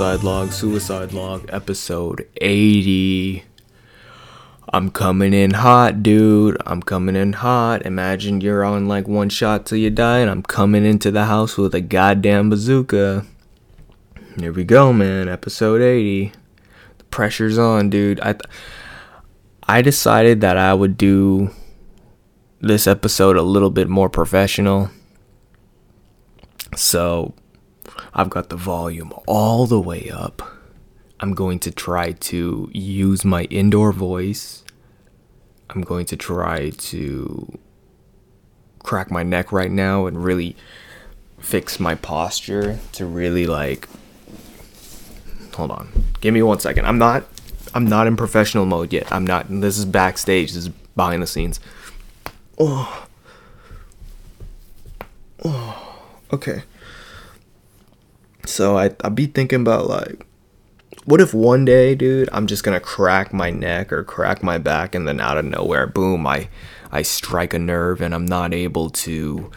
suicide log, suicide log, episode 80. I'm coming in hot, dude. I'm coming in hot. Imagine you're on like one shot till you die, and I'm coming into the house with a goddamn bazooka. Here we go, man. Episode 80. The pressure's on, dude. I, th- I decided that I would do this episode a little bit more professional. So I've got the volume all the way up. I'm going to try to use my indoor voice. I'm going to try to crack my neck right now and really fix my posture to really like hold on. Give me one second. I'm not i'm not in professional mode yet. I'm not this is backstage. This is behind the scenes. Oh. Oh. Okay so I I be thinking about like what if one day, dude, I'm just gonna crack my neck or crack my back and then out of nowhere, boom, I I strike a nerve and I'm not able to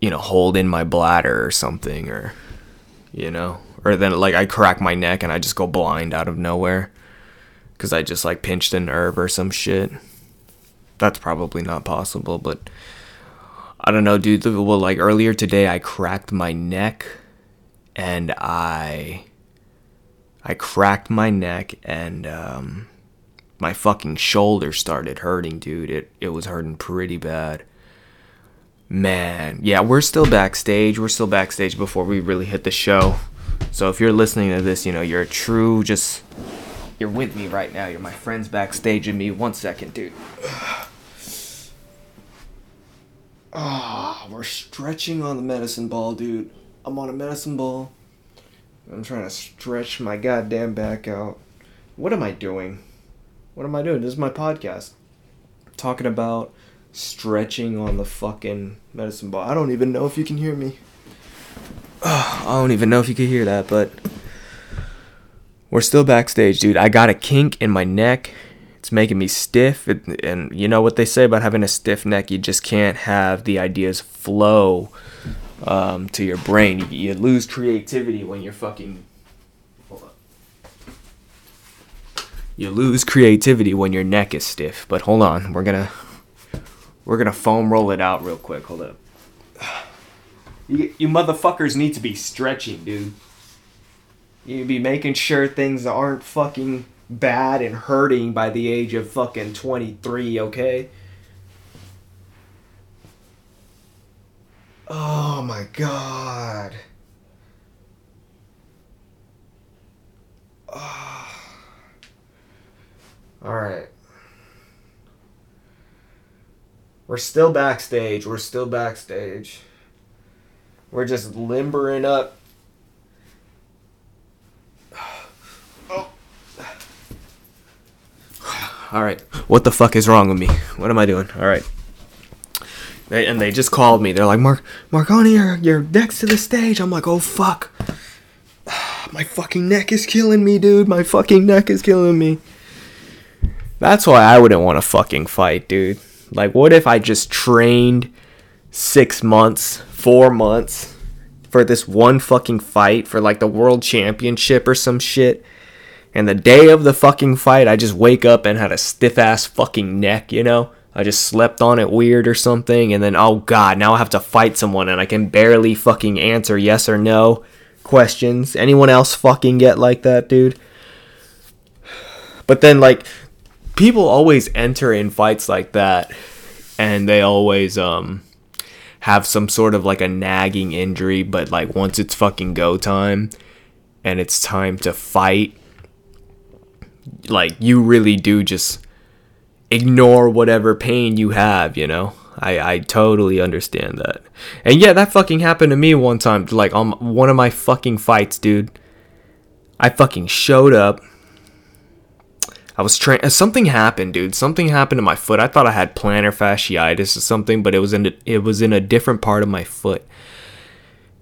you know, hold in my bladder or something or you know, or then like I crack my neck and I just go blind out of nowhere cuz I just like pinched a nerve or some shit. That's probably not possible, but I don't know, dude. Well, like earlier today, I cracked my neck, and I, I cracked my neck, and um, my fucking shoulder started hurting, dude. It it was hurting pretty bad. Man, yeah, we're still backstage. We're still backstage before we really hit the show. So if you're listening to this, you know you're a true just. You're with me right now. You're my friends backstage and me. One second, dude. Ah, we're stretching on the medicine ball, dude. I'm on a medicine ball. I'm trying to stretch my goddamn back out. What am I doing? What am I doing? This is my podcast. Talking about stretching on the fucking medicine ball. I don't even know if you can hear me. Ah, I don't even know if you can hear that, but we're still backstage, dude. I got a kink in my neck. It's making me stiff. And you know what they say about having a stiff neck? You just can't have the ideas flow um, to your brain. You, you lose creativity when you're fucking. You lose creativity when your neck is stiff. But hold on, we're gonna we're gonna foam roll it out real quick. Hold up. You, you motherfuckers need to be stretching, dude. You be making sure things aren't fucking bad and hurting by the age of fucking 23, okay? Oh my god. Oh. All right. We're still backstage. We're still backstage. We're just limbering up. Oh. All right. What the fuck is wrong with me? What am I doing? All right. They, and they just called me. They're like, Mark, Marconi, you're, you're next to the stage. I'm like, oh fuck. My fucking neck is killing me, dude. My fucking neck is killing me. That's why I wouldn't want to fucking fight, dude. Like, what if I just trained six months, four months for this one fucking fight for like the world championship or some shit? And the day of the fucking fight, I just wake up and had a stiff ass fucking neck, you know? I just slept on it weird or something, and then, oh god, now I have to fight someone and I can barely fucking answer yes or no questions. Anyone else fucking get like that, dude? But then, like, people always enter in fights like that, and they always, um, have some sort of like a nagging injury, but like once it's fucking go time and it's time to fight, like you really do just ignore whatever pain you have, you know? I, I totally understand that. And yeah, that fucking happened to me one time. Like, on one of my fucking fights, dude. I fucking showed up. I was trying. Uh, something happened, dude. Something happened to my foot. I thought I had plantar fasciitis or something, but it was in a, it was in a different part of my foot.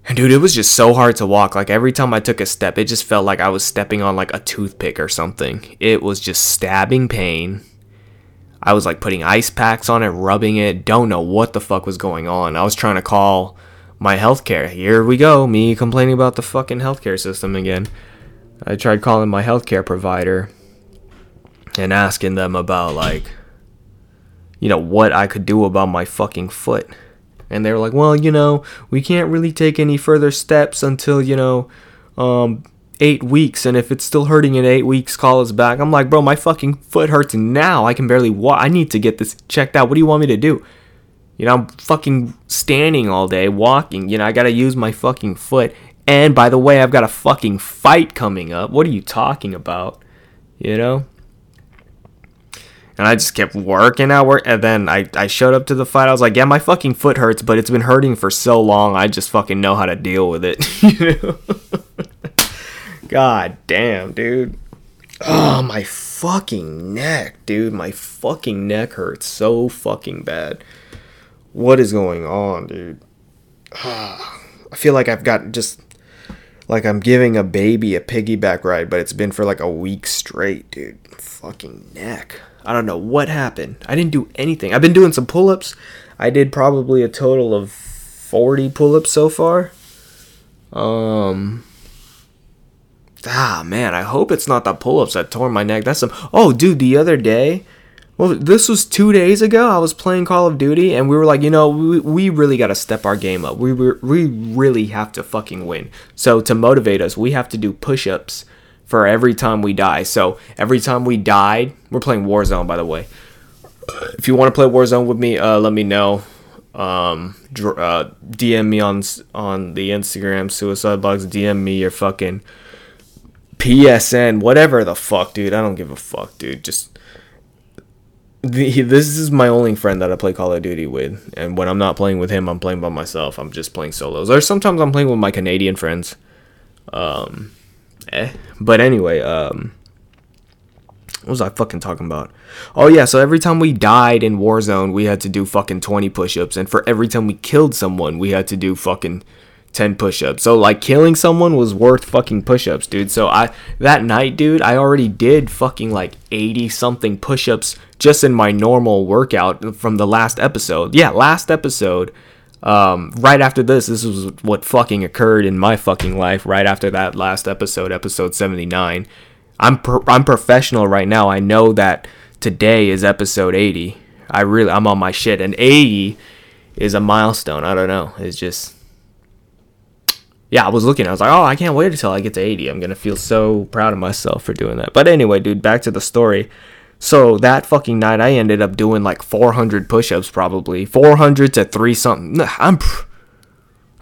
And dude, it was just so hard to walk. Like every time I took a step, it just felt like I was stepping on like a toothpick or something. It was just stabbing pain. I was like putting ice packs on it, rubbing it. Don't know what the fuck was going on. I was trying to call my healthcare. Here we go, me complaining about the fucking healthcare system again. I tried calling my healthcare provider and asking them about like you know what I could do about my fucking foot. And they were like, "Well, you know, we can't really take any further steps until, you know, um 8 weeks and if it's still hurting in 8 weeks, call us back." I'm like, "Bro, my fucking foot hurts now. I can barely walk. I need to get this checked out. What do you want me to do?" You know, I'm fucking standing all day, walking. You know, I gotta use my fucking foot. And by the way, I've got a fucking fight coming up. What are you talking about? You know? And I just kept working out, work, and then I, I showed up to the fight. I was like, yeah, my fucking foot hurts, but it's been hurting for so long. I just fucking know how to deal with it. you know? God damn, dude. Oh, my fucking neck, dude. My fucking neck hurts so fucking bad. What is going on, dude? I feel like I've got just like I'm giving a baby a piggyback ride, but it's been for like a week straight, dude. Fucking neck. I don't know what happened. I didn't do anything. I've been doing some pull ups. I did probably a total of 40 pull ups so far. Um. Ah, man, I hope it's not the pull ups that tore my neck. That's some. Oh, dude, the other day. Well, this was two days ago. I was playing Call of Duty, and we were like, you know, we, we really got to step our game up. We, we, we really have to fucking win. So, to motivate us, we have to do push ups for every time we die. So every time we died, we're playing Warzone, by the way. If you want to play Warzone with me, uh, let me know. Um, dr- uh, DM me on on the Instagram, Suicide Bugs. DM me your fucking PSN, whatever the fuck, dude. I don't give a fuck, dude. Just the, this is my only friend that I play Call of Duty with, and when I'm not playing with him, I'm playing by myself. I'm just playing solos, or sometimes I'm playing with my Canadian friends. Um, eh. But anyway, um, what was I fucking talking about? Oh yeah, so every time we died in Warzone, we had to do fucking 20 push-ups, and for every time we killed someone, we had to do fucking 10 push-ups. So like killing someone was worth fucking push-ups, dude. So I that night, dude, I already did fucking like 80 something push-ups just in my normal workout from the last episode. Yeah, last episode um, right after this, this was what fucking occurred in my fucking life. Right after that last episode, episode 79. I'm pro- I'm professional right now. I know that today is episode 80. I really I'm on my shit, and 80 is a milestone. I don't know. It's just yeah. I was looking. I was like, oh, I can't wait until I get to 80. I'm gonna feel so proud of myself for doing that. But anyway, dude, back to the story. So that fucking night, I ended up doing like 400 push-ups, probably 400 to three something. I'm,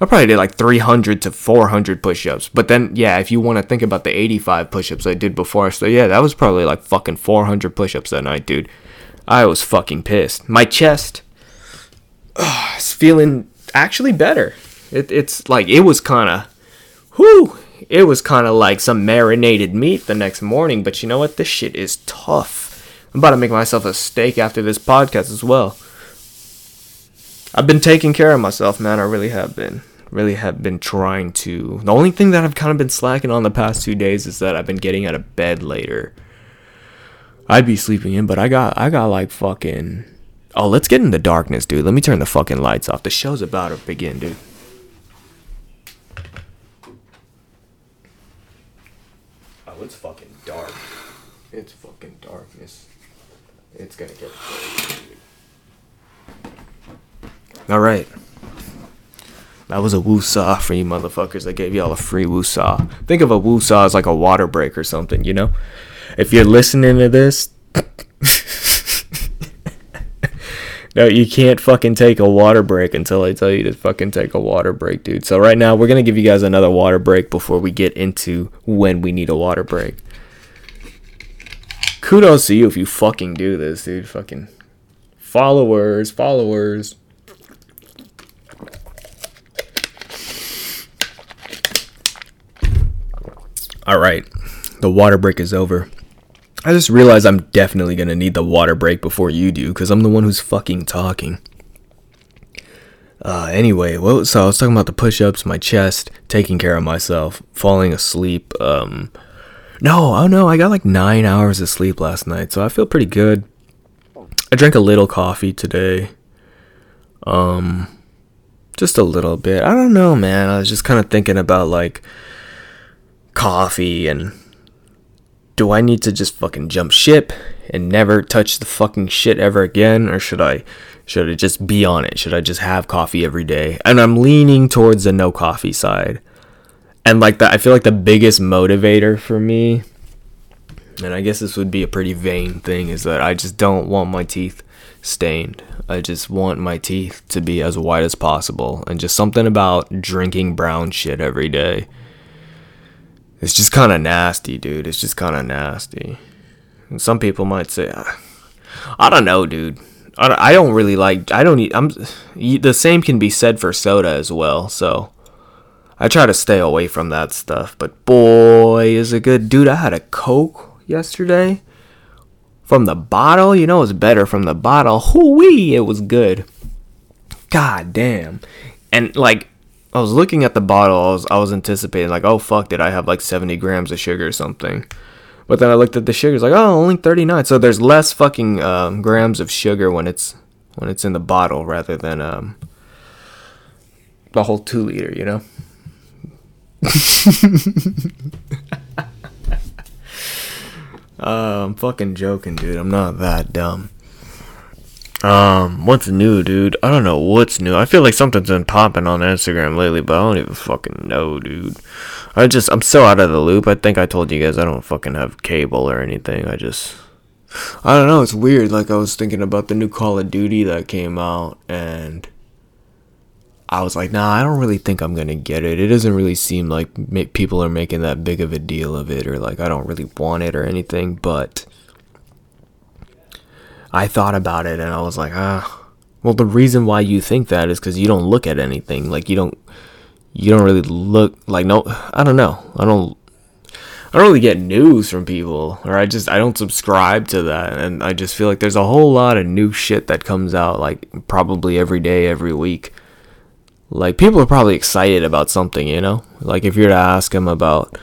I probably did like 300 to 400 push-ups. But then, yeah, if you want to think about the 85 push-ups I did before, so yeah, that was probably like fucking 400 push-ups that night, dude. I was fucking pissed. My chest is feeling actually better. It, it's like it was kind of, whoo, it was kind of like some marinated meat the next morning. But you know what? This shit is tough. I'm about to make myself a steak after this podcast as well. I've been taking care of myself, man. I really have been. Really have been trying to. The only thing that I've kind of been slacking on the past two days is that I've been getting out of bed later. I'd be sleeping in, but I got I got like fucking. Oh, let's get in the darkness, dude. Let me turn the fucking lights off. The show's about to begin, dude. It's fucking dark. It's fucking darkness. It's gonna get. All right. That was a woosah for you motherfuckers. I gave y'all a free woosah. Think of a woosah as like a water break or something, you know? If you're listening to this, no, you can't fucking take a water break until I tell you to fucking take a water break, dude. So right now, we're gonna give you guys another water break before we get into when we need a water break kudos to you if you fucking do this, dude. Fucking followers, followers. All right, the water break is over. I just realized I'm definitely gonna need the water break before you do, because I'm the one who's fucking talking. Uh, anyway, well, so I was talking about the push-ups, my chest, taking care of myself, falling asleep. Um, no, oh no, I got like nine hours of sleep last night, so I feel pretty good. I drank a little coffee today. Um, just a little bit. I don't know, man. I was just kind of thinking about like coffee and do I need to just fucking jump ship and never touch the fucking shit ever again or should I should I just be on it? Should I just have coffee every day? And I'm leaning towards the no coffee side. And like that I feel like the biggest motivator for me and I guess this would be a pretty vain thing is that I just don't want my teeth stained. I just want my teeth to be as white as possible and just something about drinking brown shit every day. It's just kind of nasty, dude. It's just kind of nasty. And some people might say, ah, I don't know, dude. I don't really like. I don't. Eat, I'm. The same can be said for soda as well. So I try to stay away from that stuff. But boy, is it good, dude. I had a Coke yesterday from the bottle. You know, it's better from the bottle. Hoo-wee, it was good. God damn. And like, I was looking at the bottle. I was, I was anticipating like, oh fuck, did I have like 70 grams of sugar or something? But then I looked at the sugar. It's like, oh, only 39. So there's less fucking um, grams of sugar when it's when it's in the bottle rather than um, the whole two liter. You know. uh, I'm fucking joking, dude. I'm not that dumb. Um, what's new, dude? I don't know what's new. I feel like something's been popping on Instagram lately, but I don't even fucking know, dude. I just, I'm so out of the loop. I think I told you guys I don't fucking have cable or anything. I just, I don't know. It's weird. Like, I was thinking about the new Call of Duty that came out, and I was like, nah, I don't really think I'm gonna get it. It doesn't really seem like ma- people are making that big of a deal of it, or like I don't really want it or anything, but I thought about it and I was like, ah, well, the reason why you think that is because you don't look at anything. Like you don't, you don't really look like no. I don't know. I don't. I don't really get news from people, or I just I don't subscribe to that, and I just feel like there's a whole lot of new shit that comes out like probably every day, every week. Like people are probably excited about something, you know. Like if you're to ask them about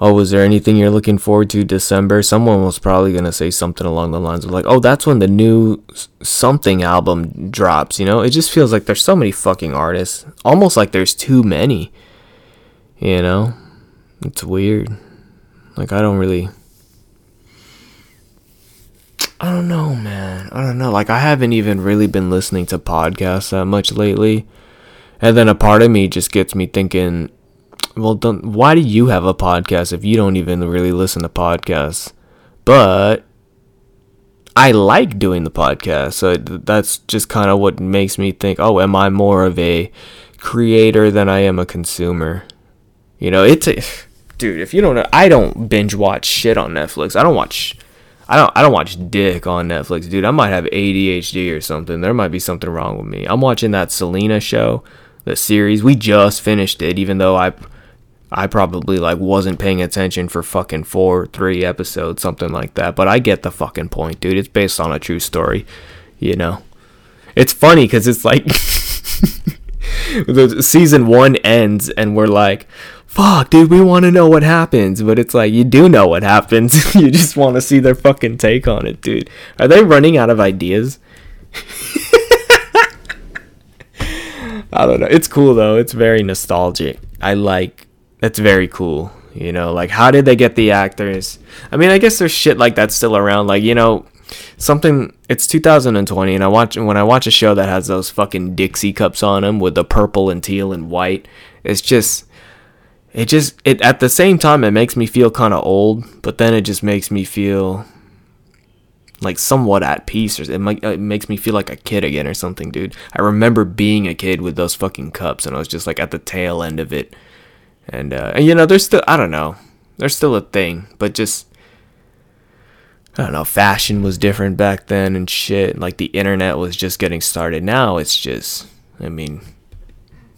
oh, was there anything you're looking forward to December? Someone was probably going to say something along the lines of like, oh, that's when the new something album drops, you know? It just feels like there's so many fucking artists. Almost like there's too many. You know? It's weird. Like I don't really I don't know, man. I don't know. Like I haven't even really been listening to podcasts that much lately. And then a part of me just gets me thinking well, don't, why do you have a podcast if you don't even really listen to podcasts? But I like doing the podcast, so that's just kind of what makes me think, oh, am I more of a creator than I am a consumer? You know, it's a dude. If you don't know, I don't binge watch shit on Netflix. I don't watch. I don't I don't watch dick on Netflix, dude. I might have ADHD or something. There might be something wrong with me. I'm watching that Selena show, the series. We just finished it, even though I I probably like wasn't paying attention for fucking four, three episodes, something like that. But I get the fucking point, dude. It's based on a true story, you know. It's funny because it's like the season one ends and we're like, fuck, dude, we want to know what happens. But it's like, you do know what happens. you just want to see their fucking take on it, dude. Are they running out of ideas? I don't know. It's cool though. It's very nostalgic. I like that's very cool. You know, like how did they get the actors? I mean, I guess there's shit like that still around. Like you know, something. It's 2020, and I watch when I watch a show that has those fucking Dixie cups on them with the purple and teal and white. It's just, it just it at the same time it makes me feel kind of old, but then it just makes me feel like somewhat at peace or it, might, it makes me feel like a kid again or something dude i remember being a kid with those fucking cups and i was just like at the tail end of it and uh, and you know there's still I don't know there's still a thing, but just I don't know fashion was different back then and shit. Like the internet was just getting started. Now it's just I mean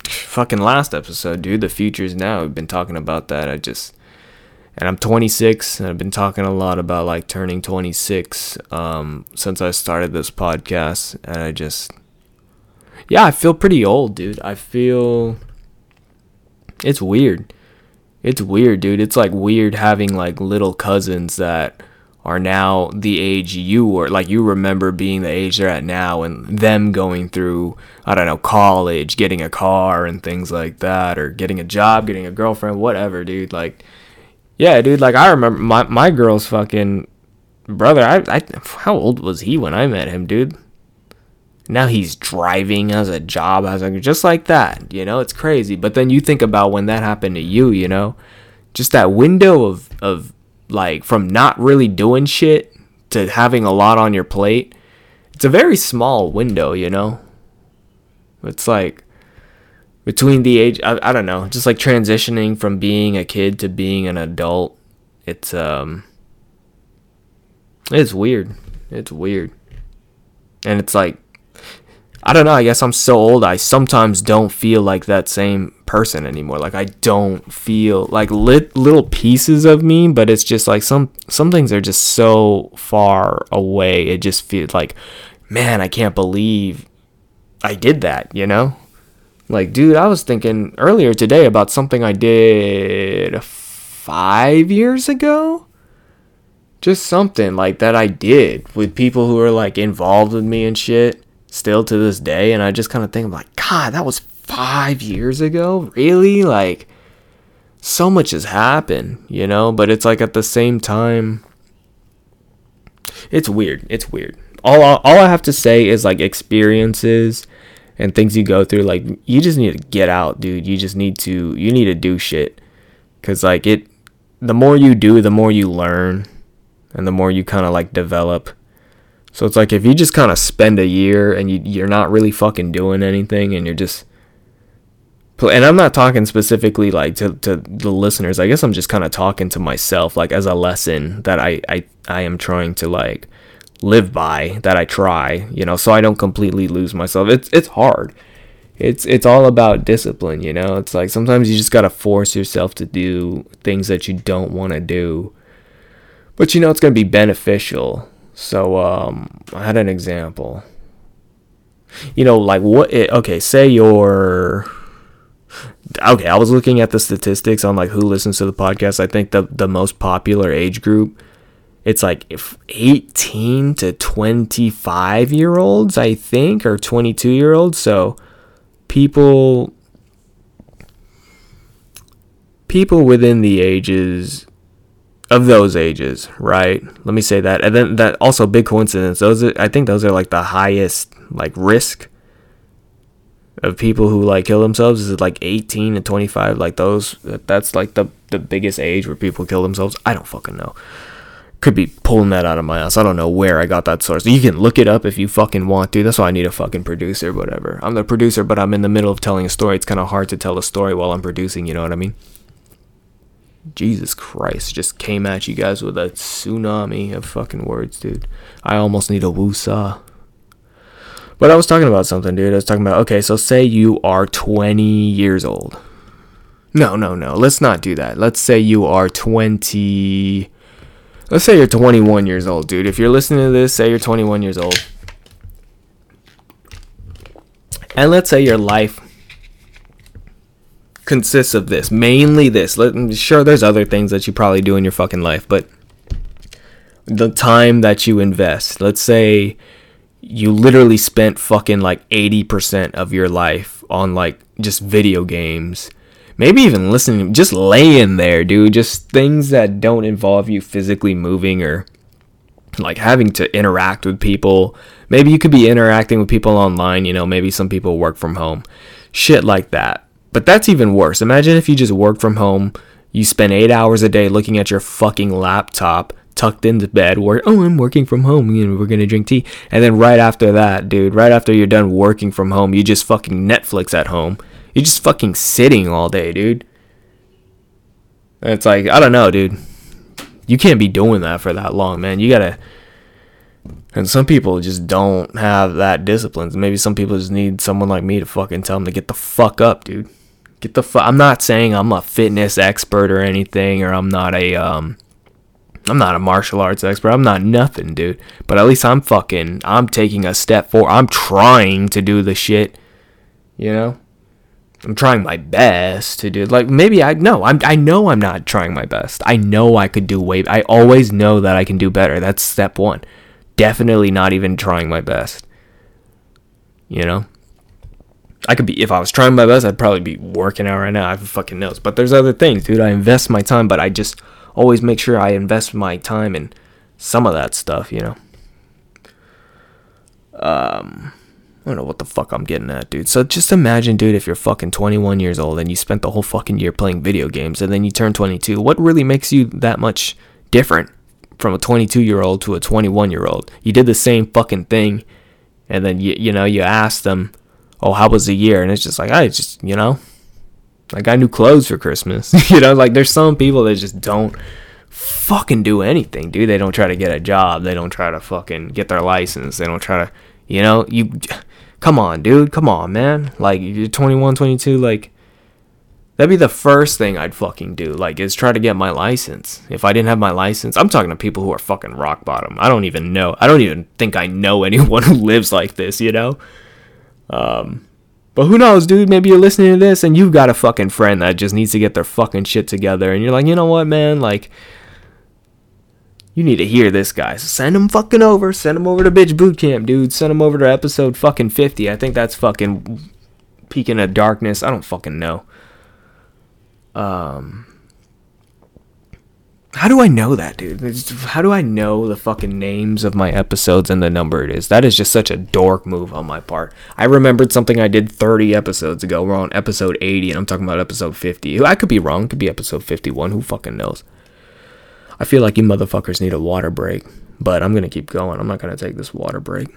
fucking last episode, dude. The future's now. We've been talking about that. I just and I'm 26 and I've been talking a lot about like turning 26 um, since I started this podcast and I just yeah, I feel pretty old, dude. I feel it's weird. It's weird, dude. It's like weird having like little cousins that are now the age you were like you remember being the age they're at now and them going through I don't know college, getting a car and things like that or getting a job, getting a girlfriend, whatever, dude. Like yeah, dude, like I remember my my girl's fucking brother. I I how old was he when I met him, dude? Now he's driving, as a job, has a just like that. You know, it's crazy. But then you think about when that happened to you. You know, just that window of of like from not really doing shit to having a lot on your plate. It's a very small window. You know, it's like between the age I, I don't know just like transitioning from being a kid to being an adult it's um it's weird it's weird and it's like i don't know i guess i'm so old i sometimes don't feel like that same person anymore. Like i don't feel like lit, little pieces of me but it's just like some some things are just so far away. It just feels like man i can't believe i did that you know? Like, dude, I was thinking earlier today about something I did five years ago. Just something like that I did with people who are like involved with me and shit still to this day. And I just kind of think, I'm like, God, that was five years ago? Really? Like, so much has happened, you know? But it's like at the same time, it's weird. It's weird. All, all I have to say is like experiences and things you go through like you just need to get out dude you just need to you need to do shit because like it the more you do the more you learn and the more you kind of like develop so it's like if you just kind of spend a year and you, you're not really fucking doing anything and you're just and i'm not talking specifically like to, to the listeners i guess i'm just kind of talking to myself like as a lesson that I, I i am trying to like live by that I try, you know, so I don't completely lose myself. It's it's hard. It's it's all about discipline, you know. It's like sometimes you just got to force yourself to do things that you don't want to do. But you know it's going to be beneficial. So um I had an example. You know, like what it, okay, say you're okay, I was looking at the statistics on like who listens to the podcast. I think the the most popular age group it's like if 18 to 25 year olds, I think, or 22 year olds. So people people within the ages of those ages, right? Let me say that. And then that also big coincidence. Those are, I think those are like the highest like risk of people who like kill themselves is it like 18 to 25 like those that's like the the biggest age where people kill themselves. I don't fucking know could be pulling that out of my ass. I don't know where I got that source. You can look it up if you fucking want to. That's why I need a fucking producer, whatever. I'm the producer, but I'm in the middle of telling a story. It's kind of hard to tell a story while I'm producing, you know what I mean? Jesus Christ, just came at you guys with a tsunami of fucking words, dude. I almost need a woosah. But I was talking about something, dude. I was talking about, okay, so say you are 20 years old. No, no, no. Let's not do that. Let's say you are 20 Let's say you're 21 years old, dude. If you're listening to this, say you're 21 years old. And let's say your life consists of this, mainly this. Sure, there's other things that you probably do in your fucking life, but the time that you invest. Let's say you literally spent fucking like 80% of your life on like just video games maybe even listening, just laying there, dude. Just things that don't involve you physically moving or like having to interact with people. Maybe you could be interacting with people online, you know, maybe some people work from home. Shit like that. But that's even worse. Imagine if you just work from home, you spend eight hours a day looking at your fucking laptop, tucked into bed, where, oh, I'm working from home, you know, we're gonna drink tea. And then right after that, dude, right after you're done working from home, you just fucking Netflix at home you're just fucking sitting all day, dude. And it's like, I don't know, dude. You can't be doing that for that long, man. You gotta. And some people just don't have that discipline. Maybe some people just need someone like me to fucking tell them to get the fuck up, dude. Get the fuck. I'm not saying I'm a fitness expert or anything, or I'm not a um. I'm not a martial arts expert. I'm not nothing, dude. But at least I'm fucking. I'm taking a step forward. I'm trying to do the shit You know? I'm trying my best to do like maybe I no I'm I know I'm not trying my best. I know I could do way I always know that I can do better. That's step 1. Definitely not even trying my best. You know? I could be if I was trying my best, I'd probably be working out right now. I fucking knows. But there's other things, dude. I invest my time, but I just always make sure I invest my time in some of that stuff, you know. Um I don't know what the fuck I'm getting at, dude. So just imagine, dude, if you're fucking 21 years old and you spent the whole fucking year playing video games and then you turn 22. What really makes you that much different from a 22 year old to a 21 year old? You did the same fucking thing and then you you know, you ask them, "Oh, how was the year?" And it's just like, "I just, you know, I got new clothes for Christmas." you know, like there's some people that just don't fucking do anything, dude. They don't try to get a job. They don't try to fucking get their license. They don't try to, you know, you come on, dude. Come on, man. Like you're 21, 22, like that'd be the first thing I'd fucking do. Like is try to get my license. If I didn't have my license, I'm talking to people who are fucking rock bottom. I don't even know. I don't even think I know anyone who lives like this, you know? Um but who knows, dude? Maybe you're listening to this and you've got a fucking friend that just needs to get their fucking shit together and you're like, "You know what, man? Like you need to hear this, guys. Send him fucking over. Send him over to Bitch Boot Camp, dude. Send him over to episode fucking 50. I think that's fucking Peaking of Darkness. I don't fucking know. Um. How do I know that, dude? How do I know the fucking names of my episodes and the number it is? That is just such a dork move on my part. I remembered something I did 30 episodes ago. We're on episode 80, and I'm talking about episode 50. I could be wrong. It could be episode 51. Who fucking knows? I feel like you motherfuckers need a water break, but I'm gonna keep going. I'm not gonna take this water break.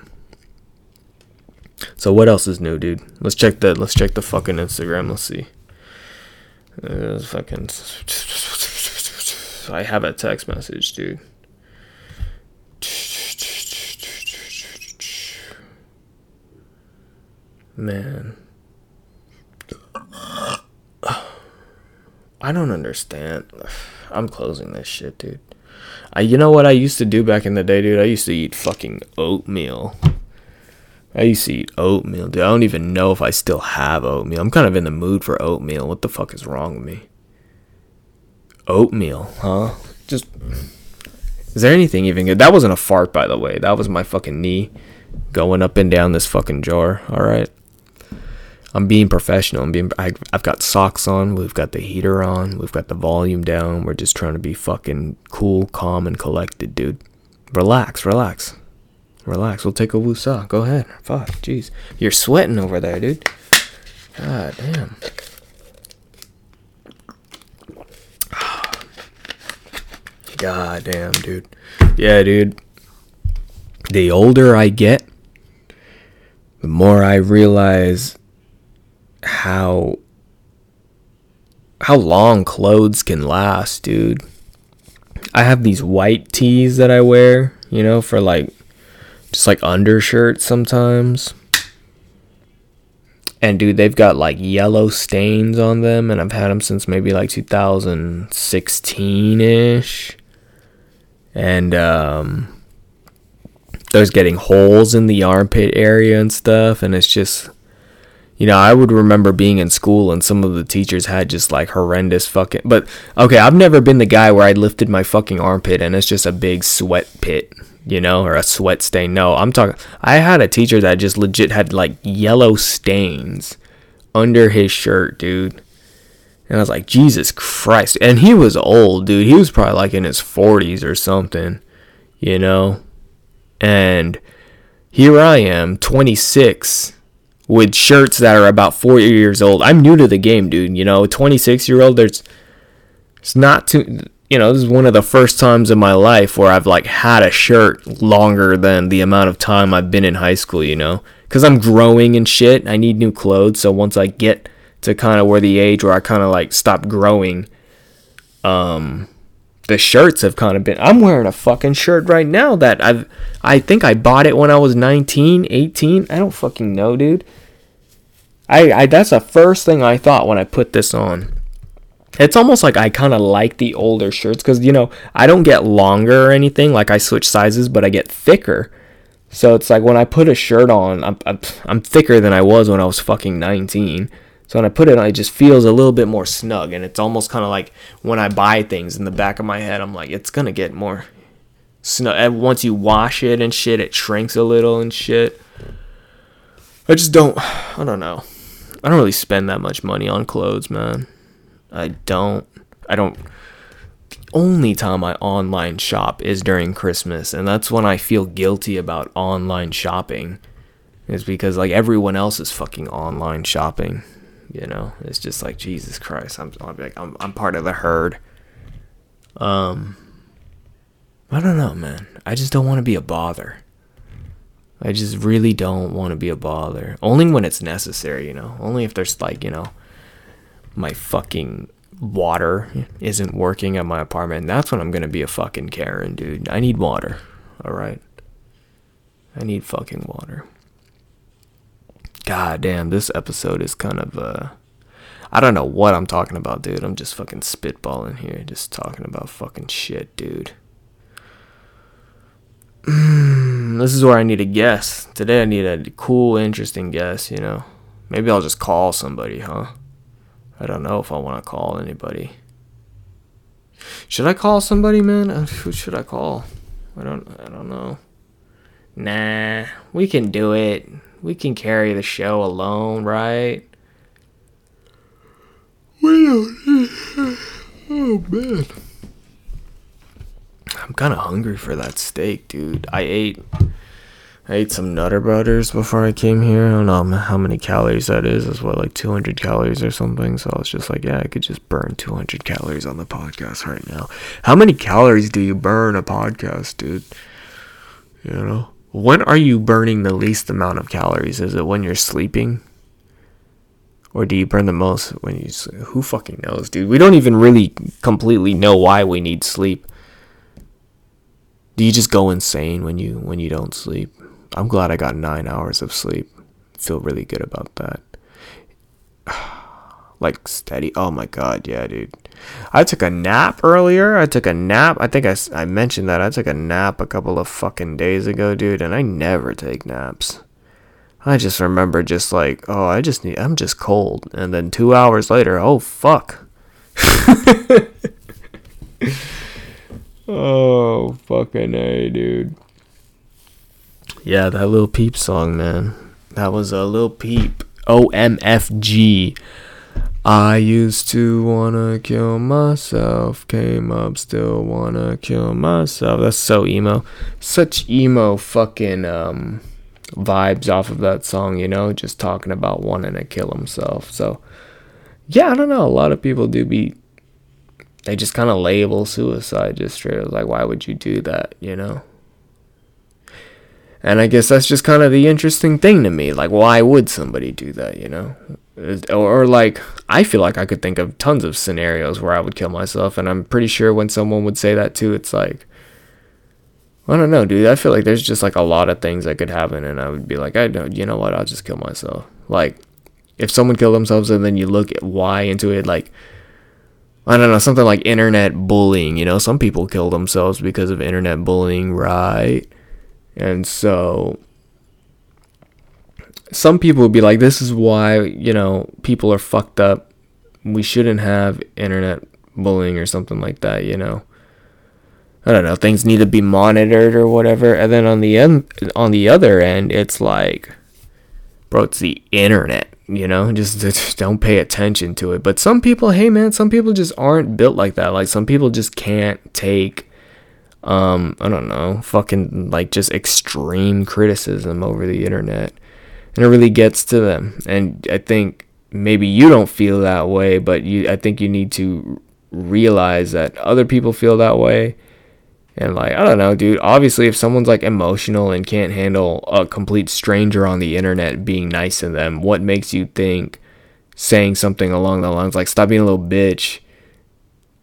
So what else is new, dude? Let's check the let's check the fucking Instagram. Let's see. Uh, fucking. I have a text message, dude. Man. I don't understand. I'm closing this shit, dude. I, you know what I used to do back in the day, dude? I used to eat fucking oatmeal. I used to eat oatmeal, dude. I don't even know if I still have oatmeal. I'm kind of in the mood for oatmeal. What the fuck is wrong with me? Oatmeal, huh? Just. Is there anything even good? That wasn't a fart, by the way. That was my fucking knee going up and down this fucking jar. Alright? I'm being professional. I'm being. I, I've got socks on. We've got the heater on. We've got the volume down. We're just trying to be fucking cool, calm, and collected, dude. Relax, relax, relax. We'll take a woosah. Go ahead. Fuck, jeez. You're sweating over there, dude. God damn. God damn, dude. Yeah, dude. The older I get, the more I realize how how long clothes can last, dude. I have these white tees that I wear, you know, for like just like undershirts sometimes. And dude, they've got like yellow stains on them and I've had them since maybe like 2016ish. And um there's getting holes in the armpit area and stuff and it's just you know, I would remember being in school and some of the teachers had just like horrendous fucking. But okay, I've never been the guy where I lifted my fucking armpit and it's just a big sweat pit, you know, or a sweat stain. No, I'm talking. I had a teacher that just legit had like yellow stains under his shirt, dude. And I was like, Jesus Christ. And he was old, dude. He was probably like in his 40s or something, you know? And here I am, 26 with shirts that are about four years old. I'm new to the game, dude. You know, 26 year old. There's, it's not too. You know, this is one of the first times in my life where I've like had a shirt longer than the amount of time I've been in high school. You know, because I'm growing and shit. I need new clothes. So once I get to kind of where the age where I kind of like stopped growing, um, the shirts have kind of been I'm wearing a fucking shirt right now that I've I think I bought it when I was 19, 18. I don't fucking know, dude. I, I that's the first thing I thought when I put this on. It's almost like I kind of like the older shirts cuz you know, I don't get longer or anything like I switch sizes, but I get thicker. So it's like when I put a shirt on, I'm, I'm, I'm thicker than I was when I was fucking 19. So when I put it on, it just feels a little bit more snug. And it's almost kind of like when I buy things in the back of my head, I'm like, it's going to get more snug. And once you wash it and shit, it shrinks a little and shit. I just don't, I don't know. I don't really spend that much money on clothes, man. I don't. I don't. The only time I online shop is during Christmas, and that's when I feel guilty about online shopping. Is because like everyone else is fucking online shopping. You know, it's just like Jesus Christ. I'm I'm like I'm I'm part of the herd. Um, I don't know, man. I just don't want to be a bother. I just really don't want to be a bother. Only when it's necessary, you know. Only if there's like, you know, my fucking water isn't working at my apartment. That's when I'm going to be a fucking Karen, dude. I need water. All right. I need fucking water. God damn, this episode is kind of uh I don't know what I'm talking about, dude. I'm just fucking spitballing here, just talking about fucking shit, dude. this is where I need a guess. Today I need a cool, interesting guess, you know. Maybe I'll just call somebody, huh? I don't know if I want to call anybody. Should I call somebody, man? Uh, Who should I call? I don't I don't know. Nah, we can do it. We can carry the show alone, right? We don't. Oh man. I'm kind of hungry for that steak, dude. I ate I ate some Nutter Butters before I came here. I don't know how many calories that is. It's what like 200 calories or something. So I was just like, yeah, I could just burn 200 calories on the podcast right now. How many calories do you burn a podcast, dude? You know, when are you burning the least amount of calories? Is it when you're sleeping? Or do you burn the most when you sleep? Who fucking knows, dude? We don't even really completely know why we need sleep. Do you just go insane when you when you don't sleep? I'm glad I got 9 hours of sleep. Feel really good about that. Like steady. Oh my god, yeah, dude. I took a nap earlier. I took a nap. I think I, I mentioned that. I took a nap a couple of fucking days ago, dude, and I never take naps. I just remember just like, oh, I just need, I'm just cold. And then two hours later, oh, fuck. oh, fucking A, dude. Yeah, that Lil Peep song, man. That was a Lil Peep. OMFG. I used to wanna kill myself, came up, still wanna kill myself. That's so emo. Such emo fucking um vibes off of that song, you know, just talking about wanting to kill himself. So yeah, I don't know. A lot of people do be they just kind of label suicide just straight up like why would you do that, you know? And I guess that's just kind of the interesting thing to me. Like, why would somebody do that, you know? Or, like, I feel like I could think of tons of scenarios where I would kill myself. And I'm pretty sure when someone would say that too, it's like, I don't know, dude. I feel like there's just like a lot of things that could happen. And I would be like, I don't, you know what? I'll just kill myself. Like, if someone killed themselves and then you look at why into it, like, I don't know, something like internet bullying. You know, some people kill themselves because of internet bullying, right? And so some people would be like, this is why, you know, people are fucked up. We shouldn't have internet bullying or something like that, you know. I don't know, things need to be monitored or whatever. And then on the end on the other end, it's like bro, it's the internet, you know? Just, just don't pay attention to it. But some people, hey man, some people just aren't built like that. Like some people just can't take um i don't know fucking like just extreme criticism over the internet and it really gets to them. And i think maybe you don't feel that way but you i think you need to realize that other people feel that way. And like i don't know dude. Obviously if someone's like emotional and can't handle a complete stranger on the internet being nice to them what makes you think saying something along the lines like stop being a little bitch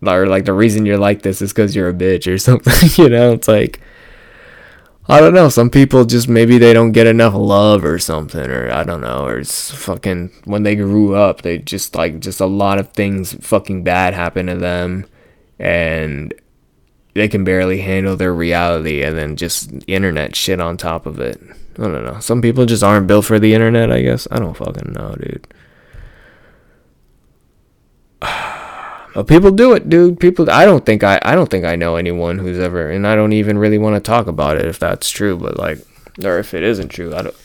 or like the reason you're like this is because you're a bitch or something you know? It's like i don't know some people just maybe they don't get enough love or something or i don't know or it's fucking when they grew up they just like just a lot of things fucking bad happen to them and they can barely handle their reality and then just internet shit on top of it. I don't know. Some people just aren't built for the internet, I guess. I don't fucking know, dude. But people do it, dude. People I don't think I I don't think I know anyone who's ever and I don't even really want to talk about it if that's true, but like or if it isn't true. I don't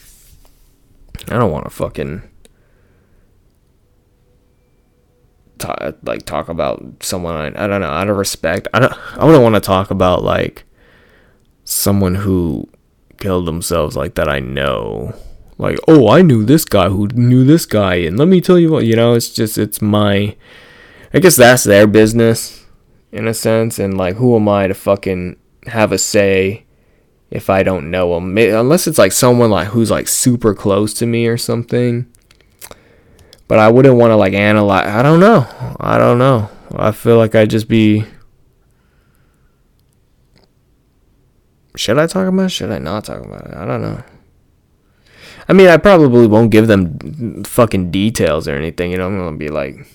I don't want to fucking talk, like talk about someone I, I don't know out of respect. I don't I don't want to talk about like someone who killed themselves like that I know. Like, oh, I knew this guy who knew this guy and let me tell you what, you know, it's just it's my I guess that's their business in a sense and like who am I to fucking have a say if I don't know them unless it's like someone like who's like super close to me or something but I wouldn't want to like analyze. I don't know. I don't know. I feel like I'd just be. Should I talk about it? Should I not talk about it? I don't know. I mean, I probably won't give them fucking details or anything. You know, I'm gonna be like,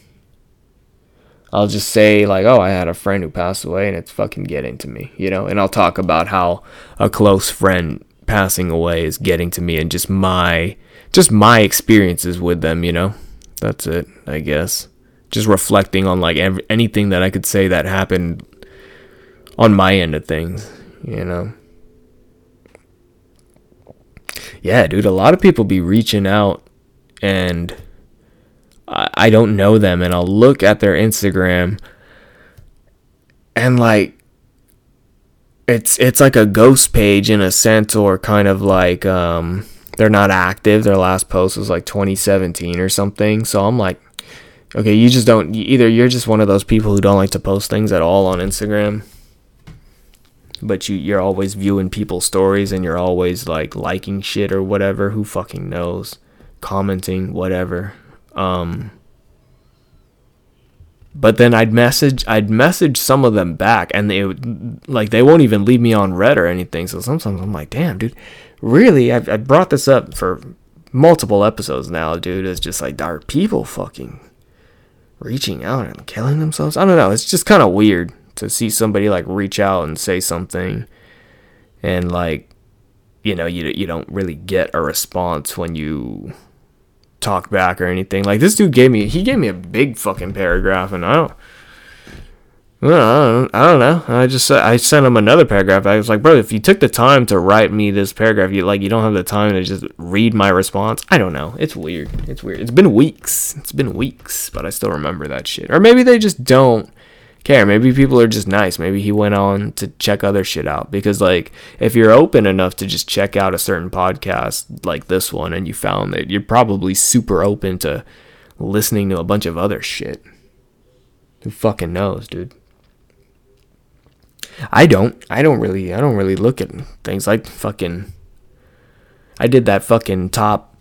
I'll just say like, oh, I had a friend who passed away, and it's fucking getting to me. You know, and I'll talk about how a close friend passing away is getting to me, and just my, just my experiences with them. You know that's it, I guess. Just reflecting on like every, anything that I could say that happened on my end of things, you know. Yeah, dude, a lot of people be reaching out and I, don't know them and I'll look at their Instagram and like it's it's like a ghost page in a sense or kind of like um they're not active. Their last post was like 2017 or something. So I'm like, okay, you just don't either. You're just one of those people who don't like to post things at all on Instagram, but you you're always viewing people's stories and you're always like liking shit or whatever. Who fucking knows? Commenting whatever. Um. But then I'd message I'd message some of them back and they like they won't even leave me on read or anything. So sometimes I'm like, damn, dude really, I've, I brought this up for multiple episodes now, dude. It's just like, are people fucking reaching out and killing themselves? I don't know. It's just kind of weird to see somebody like reach out and say something and like, you know, you, you don't really get a response when you talk back or anything. Like this dude gave me, he gave me a big fucking paragraph and I don't, well, I don't know. I just I sent him another paragraph. I was like, bro, if you took the time to write me this paragraph, you like you don't have the time to just read my response. I don't know. It's weird. It's weird. It's been weeks. It's been weeks, but I still remember that shit. Or maybe they just don't care. Maybe people are just nice. Maybe he went on to check other shit out because like if you're open enough to just check out a certain podcast like this one and you found that you're probably super open to listening to a bunch of other shit. Who fucking knows, dude? I don't. I don't really. I don't really look at things like fucking. I did that fucking top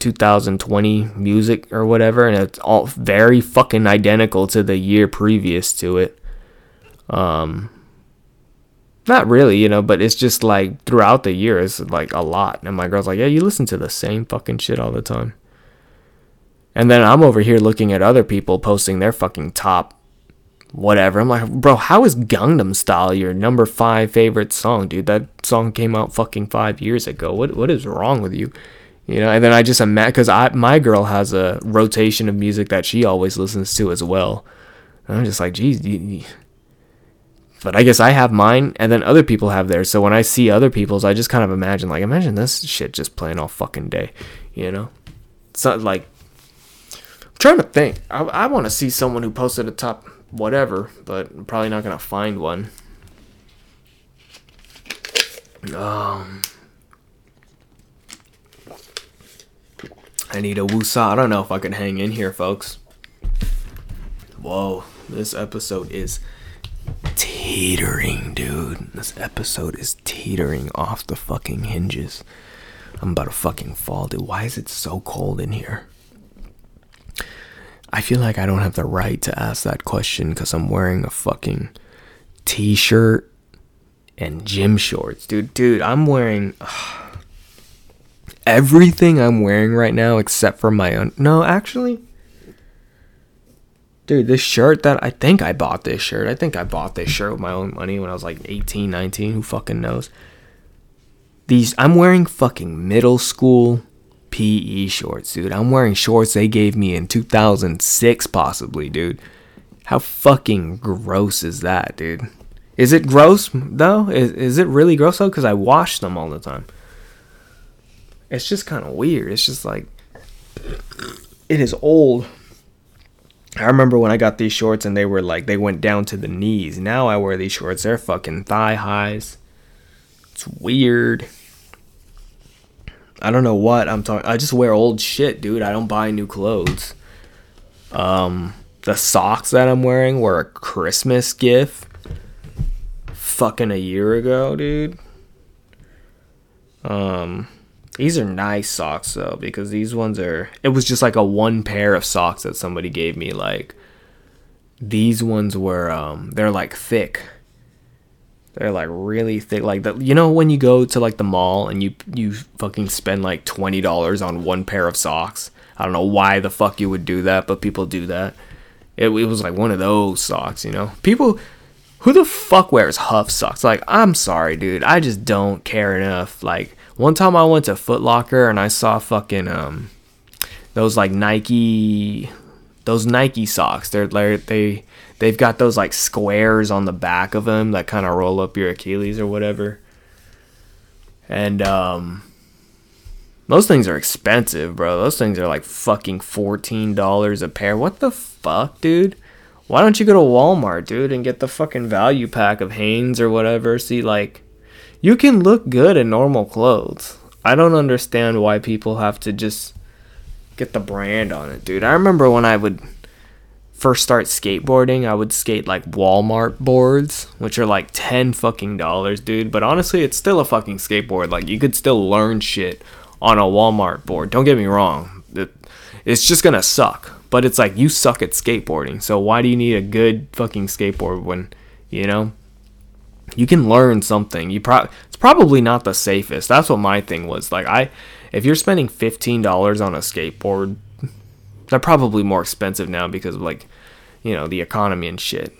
2020 music or whatever, and it's all very fucking identical to the year previous to it. Um, not really, you know, but it's just like throughout the year, it's like a lot. And my girl's like, "Yeah, you listen to the same fucking shit all the time." And then I'm over here looking at other people posting their fucking top whatever. I'm like, bro, how is Gangnam Style your number five favorite song, dude? That song came out fucking five years ago. What what is wrong with you? You know, and then I just imagine because I my girl has a rotation of music that she always listens to as well. And I'm just like, geez, you, you. but I guess I have mine, and then other people have theirs. So when I see other people's, I just kind of imagine like, imagine this shit just playing all fucking day, you know? It's not like I'm trying to think. I, I want to see someone who posted a top whatever, but I'm probably not gonna find one. Um, I need a woosah. I don't know if I can hang in here, folks. Whoa, this episode is teetering, dude. This episode is teetering off the fucking hinges. I'm about to fucking fall, dude. Why is it so cold in here? I feel like I don't have the right to ask that question because I'm wearing a fucking t shirt and gym shorts. Dude, dude, I'm wearing uh, everything I'm wearing right now except for my own. No, actually. Dude, this shirt that I think I bought this shirt. I think I bought this shirt with my own money when I was like 18, 19. Who fucking knows? These, I'm wearing fucking middle school PE shorts, dude. I'm wearing shorts they gave me in 2006, possibly, dude. How fucking gross is that, dude? Is it gross though? Is, is it really gross though? Because I wash them all the time. It's just kind of weird. It's just like it is old. I remember when I got these shorts and they were like they went down to the knees. Now I wear these shorts. They're fucking thigh highs. It's weird. I don't know what I'm talking. I just wear old shit, dude. I don't buy new clothes. Um, the socks that I'm wearing were a Christmas gift. Fucking a year ago, dude. Um, these are nice socks though because these ones are. It was just like a one pair of socks that somebody gave me. Like these ones were. Um, they're like thick. They're like really thick. Like the you know when you go to like the mall and you you fucking spend like twenty dollars on one pair of socks. I don't know why the fuck you would do that, but people do that. It, it was like one of those socks, you know. People, who the fuck wears HUF socks? Like I'm sorry, dude. I just don't care enough. Like one time I went to Foot Locker and I saw fucking um those like Nike those Nike socks. They're like they they've got those like squares on the back of them that kind of roll up your Achilles or whatever. And um those things are expensive, bro. Those things are like fucking $14 a pair. What the fuck, dude? Why don't you go to Walmart, dude, and get the fucking value pack of Hanes or whatever? See like you can look good in normal clothes. I don't understand why people have to just get the brand on it, dude. I remember when I would first start skateboarding, I would skate like Walmart boards, which are like 10 fucking dollars, dude. But honestly, it's still a fucking skateboard. Like, you could still learn shit on a Walmart board. Don't get me wrong. It, it's just gonna suck. But it's like, you suck at skateboarding. So why do you need a good fucking skateboard when, you know? You can learn something. You pro- it's probably not the safest. That's what my thing was. Like I if you're spending $15 on a skateboard, they're probably more expensive now because of like, you know, the economy and shit.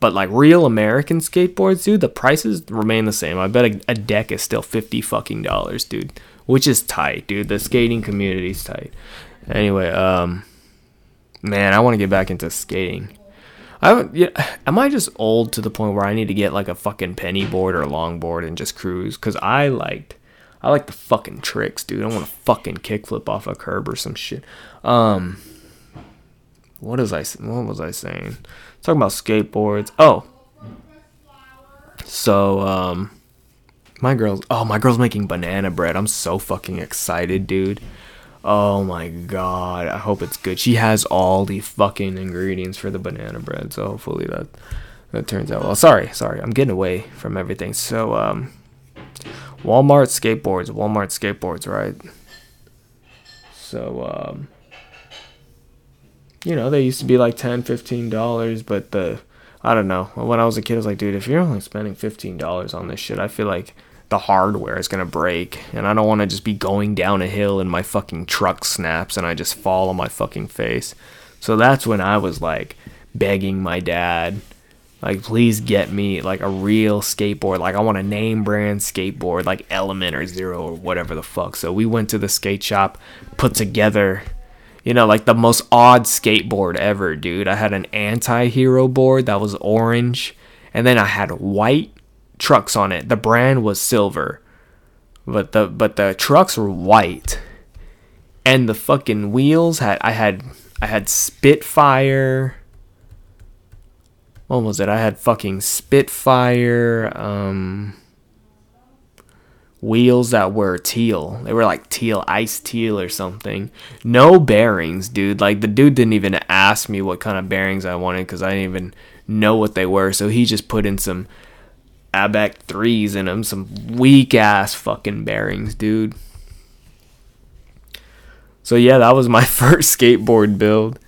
But like real American skateboards, dude, the prices remain the same. I bet a, a deck is still 50 fucking dollars, dude, which is tight, dude. The skating community's tight. Anyway, um man, I want to get back into skating. I yeah, am I just old to the point where I need to get like a fucking penny board or a longboard and just cruise? Cause I liked, I like the fucking tricks, dude. I want to fucking kickflip off a curb or some shit. Um, what is I? What was I saying? Talking about skateboards. Oh, so um, my girl's. Oh, my girl's making banana bread. I'm so fucking excited, dude. Oh my god, I hope it's good. She has all the fucking ingredients for the banana bread, so hopefully that that turns out well. Sorry, sorry, I'm getting away from everything. So um Walmart skateboards, Walmart skateboards, right? So um you know, they used to be like 10 15 dollars, but the I don't know. When I was a kid, I was like, dude, if you're only spending fifteen dollars on this shit, I feel like the hardware is gonna break, and I don't want to just be going down a hill and my fucking truck snaps and I just fall on my fucking face. So that's when I was like begging my dad, like, please get me like a real skateboard. Like I want a name brand skateboard, like Element or Zero or whatever the fuck. So we went to the skate shop, put together. You know, like the most odd skateboard ever, dude. I had an anti hero board that was orange, and then I had white trucks on it. The brand was silver, but the but the trucks were white, and the fucking wheels had I had I had Spitfire. What was it? I had fucking Spitfire um, wheels that were teal. They were like teal, ice teal or something. No bearings, dude. Like the dude didn't even ask me what kind of bearings I wanted because I didn't even know what they were. So he just put in some ABEC threes in them, some weak ass fucking bearings, dude. So yeah, that was my first skateboard build.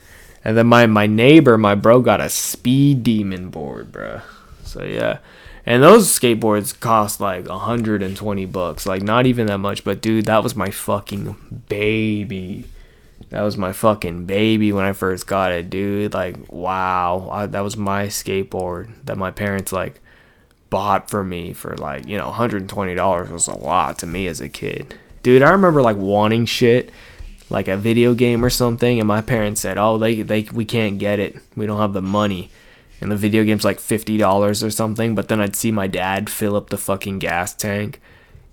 And then my my neighbor, my bro, got a Speed Demon board, bruh. So yeah. And those skateboards cost like 120 bucks. Like not even that much, but dude, that was my fucking baby. That was my fucking baby when I first got it, dude. Like, wow, I, that was my skateboard that my parents like bought for me for like you know 120 dollars was a lot to me as a kid, dude. I remember like wanting shit like a video game or something, and my parents said, "Oh, they they we can't get it. We don't have the money." And the video game's like fifty dollars or something. But then I'd see my dad fill up the fucking gas tank,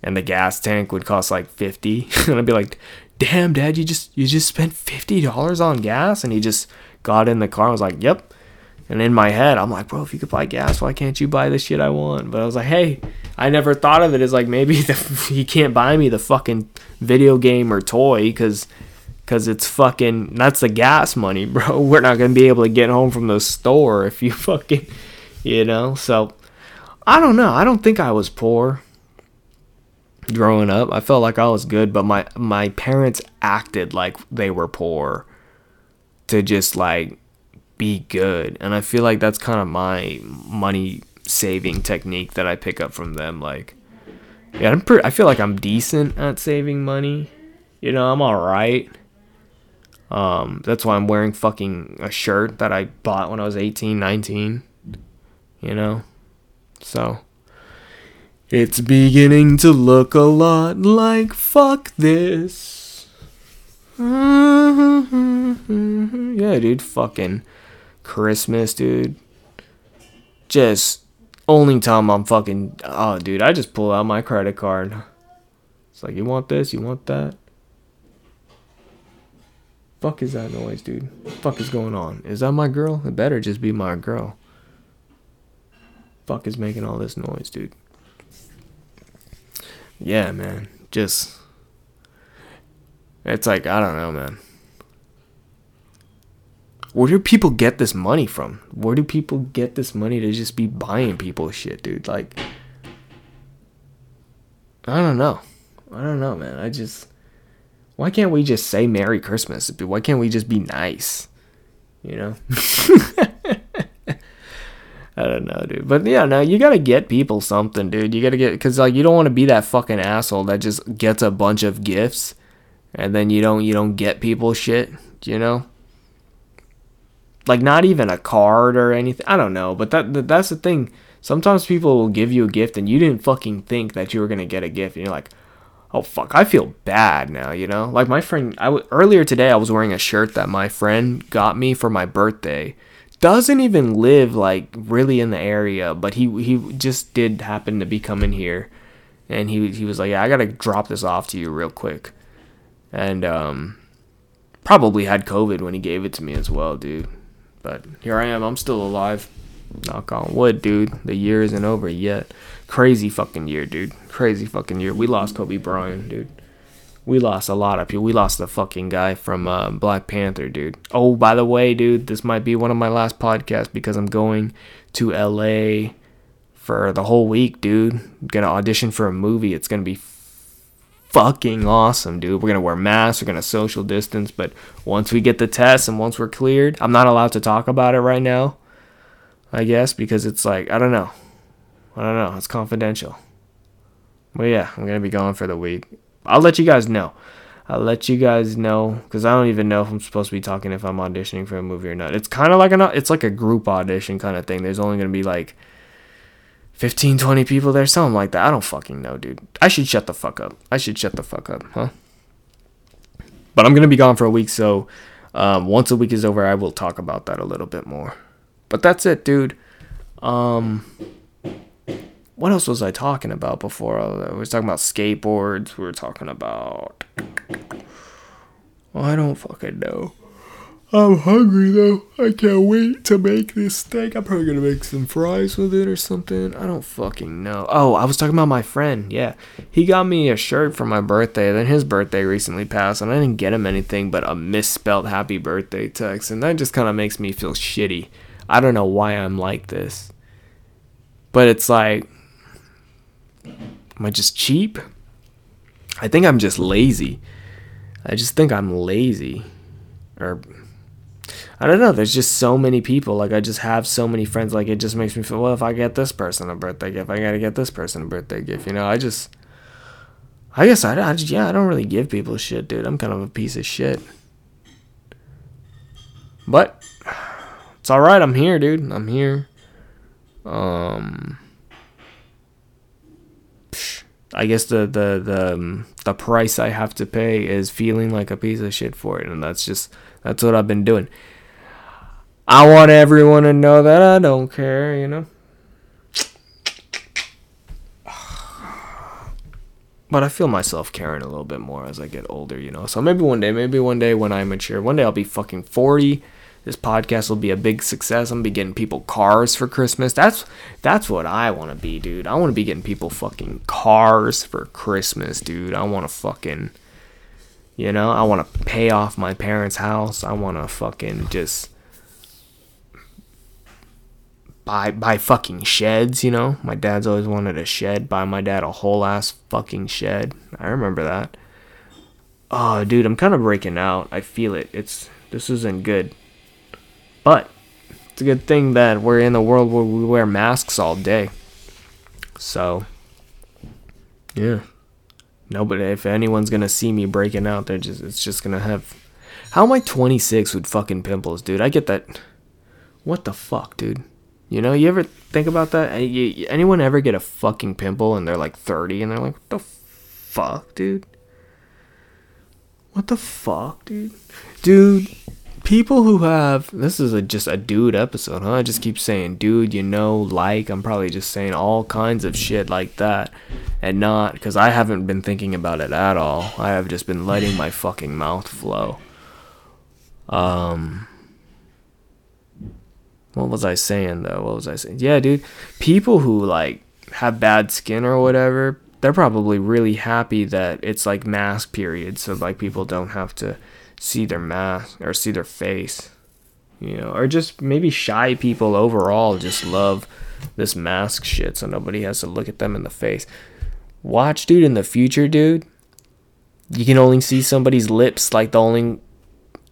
and the gas tank would cost like fifty, and I'd be like, "Damn, dad, you just you just spent fifty dollars on gas?" And he just got in the car. and was like, "Yep." And in my head, I'm like, bro, if you could buy gas, why can't you buy the shit I want? But I was like, hey, I never thought of it as like maybe the, he can't buy me the fucking video game or toy because because it's fucking that's the gas money, bro. We're not gonna be able to get home from the store if you fucking, you know. So I don't know. I don't think I was poor growing up. I felt like I was good, but my my parents acted like they were poor to just like be good. And I feel like that's kind of my money saving technique that I pick up from them. Like, yeah, I'm pretty, I feel like I'm decent at saving money. You know, I'm all right. Um, that's why I'm wearing fucking a shirt that I bought when I was 18, 19. You know? So. It's beginning to look a lot like fuck this. Yeah, dude, fucking Christmas, dude. Just only time I'm fucking oh dude, I just pull out my credit card. It's like you want this, you want that. Fuck is that noise, dude? Fuck is going on? Is that my girl? It better just be my girl. Fuck is making all this noise, dude. Yeah, man. Just it's like I don't know, man. Where do people get this money from? Where do people get this money to just be buying people shit, dude? Like, I don't know. I don't know, man. I just. Why can't we just say Merry Christmas? Why can't we just be nice? You know? I don't know, dude. But yeah, no, you gotta get people something, dude. You gotta get. Because, like, you don't want to be that fucking asshole that just gets a bunch of gifts and then you don't you don't get people shit you know like not even a card or anything. I don't know but that, that that's the thing. Sometimes people will give you a gift and you didn't fucking think that you were gonna get a gift and you're like oh fuck i feel bad now you know? Like my friend I w- earlier today i was wearing a shirt that my friend got me for my birthday. Doesn't even live like really in the area but he he just did happen to be coming here and he he was like yeah i gotta drop this off to you real quick. And um, probably had COVID when he gave it to me as well, dude. But here I am. I'm still alive. Knock on wood, dude. The year isn't over yet. Crazy fucking year, dude. Crazy fucking year. We lost Kobe Bryant, dude. We lost a lot of people. We lost the fucking guy from uh, Black Panther, dude. Oh, by the way, dude, this might be one of my last podcasts because I'm going to LA for the whole week, dude. I'm gonna audition for a movie. It's gonna be fucking awesome, dude. We're gonna wear masks, we're gonna social distance, but once we get the test and once we're cleared, I'm not allowed to talk about it right now. I guess because it's like I don't know. I don't know. It's confidential. But yeah, I'm gonna be gone for the week. I'll let you guys know. I'll let you guys know because I don't even know if I'm supposed to be talking if I'm auditioning for a movie or not. It's kind of like an it's like a group audition kind of thing. There's only gonna be like 15, 20 people there, something like that. I don't fucking know, dude. I should shut the fuck up. I should shut the fuck up, huh? But I'm gonna be gone for a week, so um, once a week is over, I will talk about that a little bit more. But that's it, dude. Um, what else was I talking about before? I was talking about skateboards. We were talking about. I don't fucking know. I'm hungry though. I can't wait to make this steak. I'm probably gonna make some fries with it or something. I don't fucking know. Oh, I was talking about my friend. Yeah, he got me a shirt for my birthday. Then his birthday recently passed, and I didn't get him anything but a misspelled happy birthday text, and that just kind of makes me feel shitty. I don't know why I'm like this, but it's like, am I just cheap? I think I'm just lazy. I just think I'm lazy, or I don't know. There's just so many people. Like I just have so many friends. Like it just makes me feel. Well, if I get this person a birthday gift, I gotta get this person a birthday gift. You know, I just. I guess I, I yeah I don't really give people shit, dude. I'm kind of a piece of shit. But it's all right. I'm here, dude. I'm here. Um, I guess the the the um, the price I have to pay is feeling like a piece of shit for it, and that's just that's what I've been doing. I want everyone to know that I don't care, you know. But I feel myself caring a little bit more as I get older, you know. So maybe one day, maybe one day when I mature, one day I'll be fucking 40 this podcast will be a big success. I'm gonna be getting people cars for Christmas. That's that's what I want to be, dude. I want to be getting people fucking cars for Christmas, dude. I want to fucking, you know, I want to pay off my parents' house. I want to fucking just buy buy fucking sheds. You know, my dad's always wanted a shed. Buy my dad a whole ass fucking shed. I remember that. Oh, dude, I'm kind of breaking out. I feel it. It's this isn't good. But it's a good thing that we're in a world where we wear masks all day. So, yeah. Nobody, if anyone's gonna see me breaking out, they're just, it's just gonna have. How am I 26 with fucking pimples, dude? I get that. What the fuck, dude? You know, you ever think about that? Anyone ever get a fucking pimple and they're like 30 and they're like, what the fuck, dude? What the fuck, dude? Dude, people who have this is a, just a dude episode, huh? I just keep saying dude, you know, like I'm probably just saying all kinds of shit like that, and not because I haven't been thinking about it at all. I have just been letting my fucking mouth flow. Um. What was I saying though? What was I saying? Yeah, dude. People who like have bad skin or whatever, they're probably really happy that it's like mask period, so like people don't have to see their mask or see their face you know or just maybe shy people overall just love this mask shit so nobody has to look at them in the face watch dude in the future dude you can only see somebody's lips like the only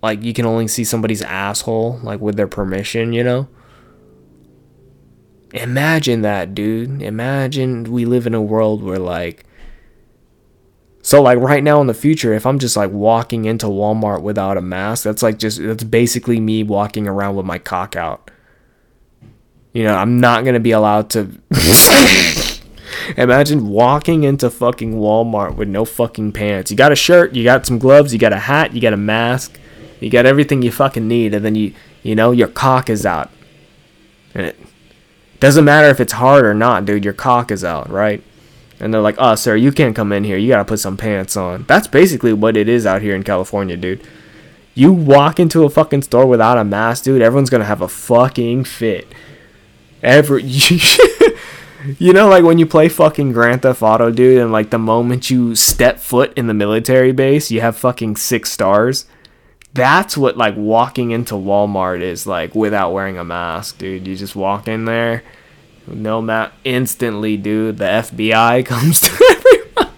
like you can only see somebody's asshole like with their permission you know imagine that dude imagine we live in a world where like so like right now in the future, if I'm just like walking into Walmart without a mask, that's like just that's basically me walking around with my cock out. You know, I'm not gonna be allowed to Imagine walking into fucking Walmart with no fucking pants. You got a shirt, you got some gloves, you got a hat, you got a mask, you got everything you fucking need, and then you you know, your cock is out. And it doesn't matter if it's hard or not, dude, your cock is out, right? and they're like, "Oh, sir, you can't come in here. You gotta put some pants on." That's basically what it is out here in California, dude. You walk into a fucking store without a mask, dude. Everyone's gonna have a fucking fit. Every, you know, like when you play fucking Grand Theft Auto, dude, and like the moment you step foot in the military base, you have fucking six stars. That's what like walking into Walmart is like without wearing a mask, dude. You just walk in there no map instantly, dude. The FBI comes to everyone.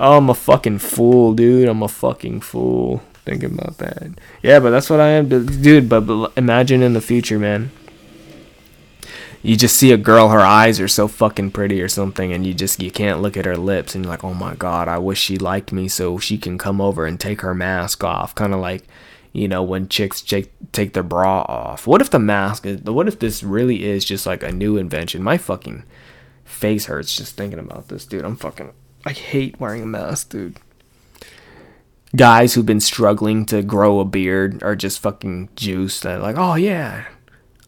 oh, I'm a fucking fool, dude. I'm a fucking fool. Thinking about that. Yeah, but that's what I am, dude. But, but imagine in the future, man. You just see a girl, her eyes are so fucking pretty or something, and you just you can't look at her lips, and you're like, oh my god, I wish she liked me so she can come over and take her mask off, kind of like you know, when chicks take take their bra off. What if the mask is, what if this really is just like a new invention? My fucking face hurts just thinking about this, dude. I'm fucking, I hate wearing a mask, dude. Guys who've been struggling to grow a beard are just fucking juiced. They're like, oh yeah,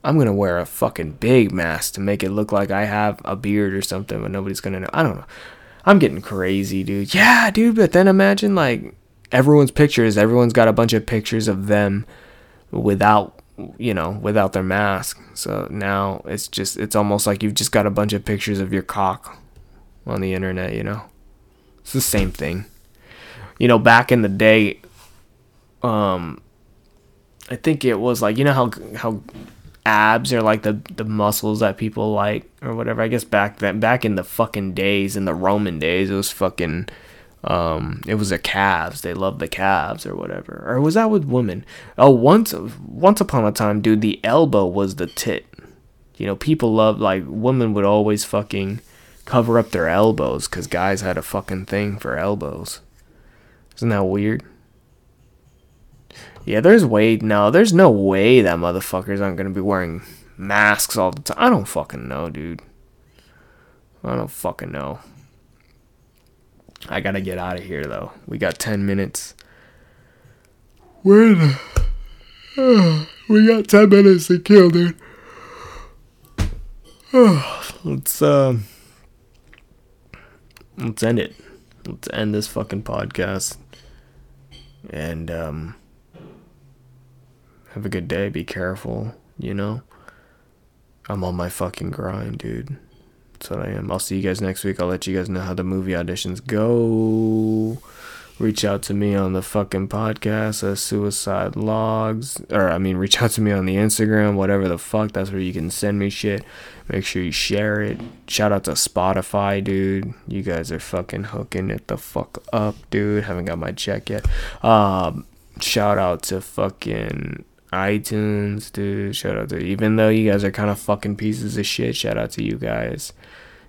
I'm gonna wear a fucking big mask to make it look like I have a beard or something, but nobody's gonna know. I don't know. I'm getting crazy, dude. Yeah, dude. But then imagine like everyone's pictures, everyone's got a bunch of pictures of them without you know, without their mask. So now it's just it's almost like you've just got a bunch of pictures of your cock on the internet, you know. It's the same thing. You know, back in the day um I think it was like you know how how abs are like the the muscles that people like or whatever. I guess back then back in the fucking days in the Roman days it was fucking um, it was the calves. They loved the calves or whatever. Or was that with women? Oh, once once upon a time, dude, the elbow was the tit. You know, people loved like women would always fucking cover up their elbows because guys had a fucking thing for elbows. Isn't that weird? Yeah, there's way no, there's no way that motherfuckers aren't gonna be wearing masks all the time. I don't fucking know, dude. I don't fucking know. I gotta get out of here though. We got ten minutes. Where the? we got ten minutes to kill, dude. let's um. let's end it. Let's end this fucking podcast. And um. Have a good day. Be careful. You know. I'm on my fucking grind, dude. That's what I am. I'll see you guys next week. I'll let you guys know how the movie auditions go. Reach out to me on the fucking podcast as Suicide Logs. Or, I mean, reach out to me on the Instagram, whatever the fuck. That's where you can send me shit. Make sure you share it. Shout out to Spotify, dude. You guys are fucking hooking it the fuck up, dude. Haven't got my check yet. Um, shout out to fucking iTunes, dude. Shout out to even though you guys are kind of fucking pieces of shit. Shout out to you guys.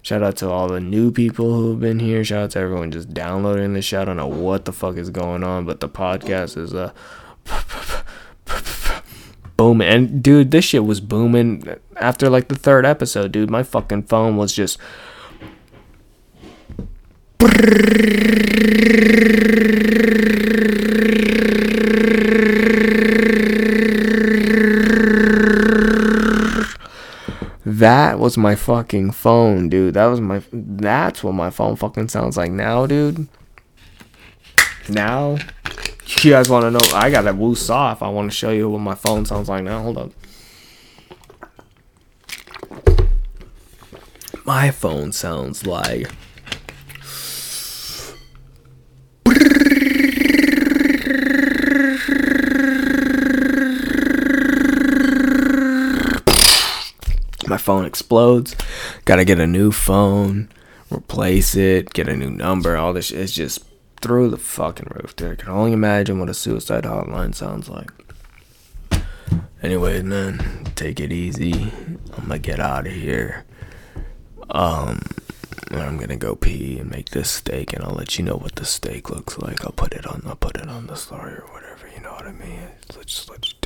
Shout out to all the new people who've been here. Shout out to everyone just downloading the show. I don't know what the fuck is going on, but the podcast is uh booming. And dude, this shit was booming after like the third episode, dude. My fucking phone was just That was my fucking phone, dude. That was my. That's what my phone fucking sounds like now, dude. Now, you guys want to know? I got a woo soft. I want to show you what my phone sounds like now. Hold up. My phone sounds like. my phone explodes. Gotta get a new phone, replace it, get a new number. All this shit is just through the fucking roof, dude. I can only imagine what a suicide hotline sounds like. Anyways, man, take it easy. I'm gonna get out of here. Um, I'm gonna go pee and make this steak, and I'll let you know what the steak looks like. I'll put it on. I'll put it on the story or whatever. You know what I mean? Let's just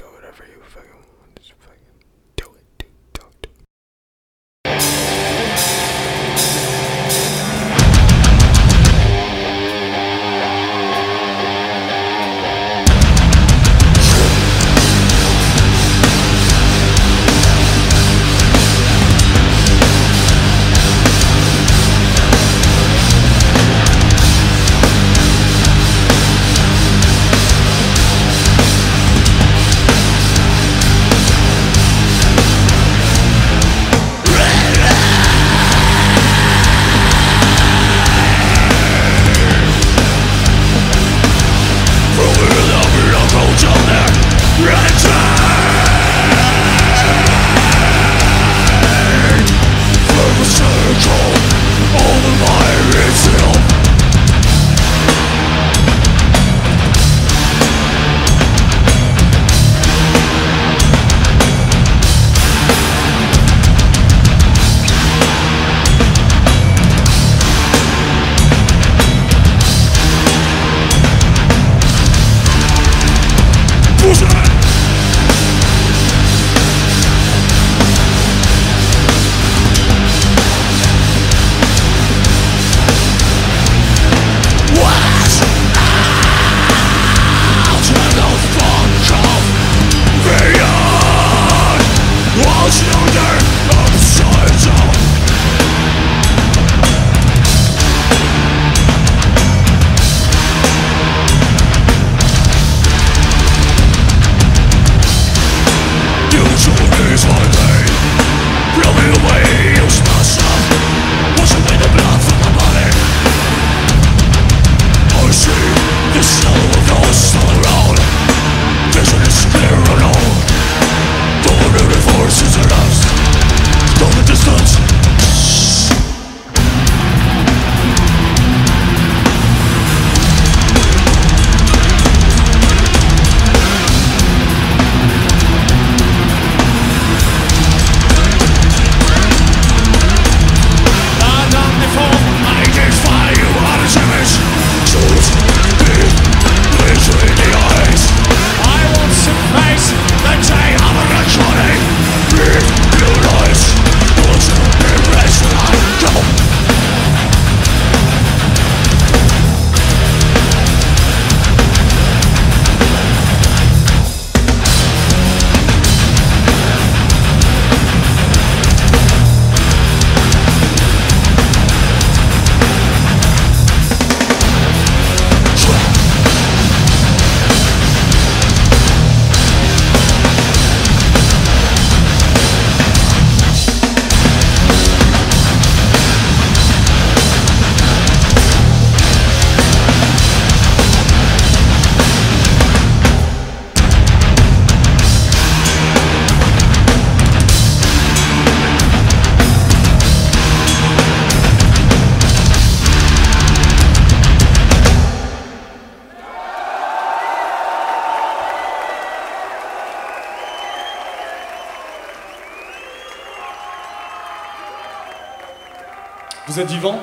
Vous êtes vivant?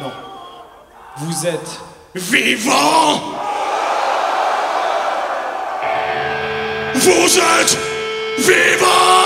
Non. Vous êtes Vivant! Vous êtes vivant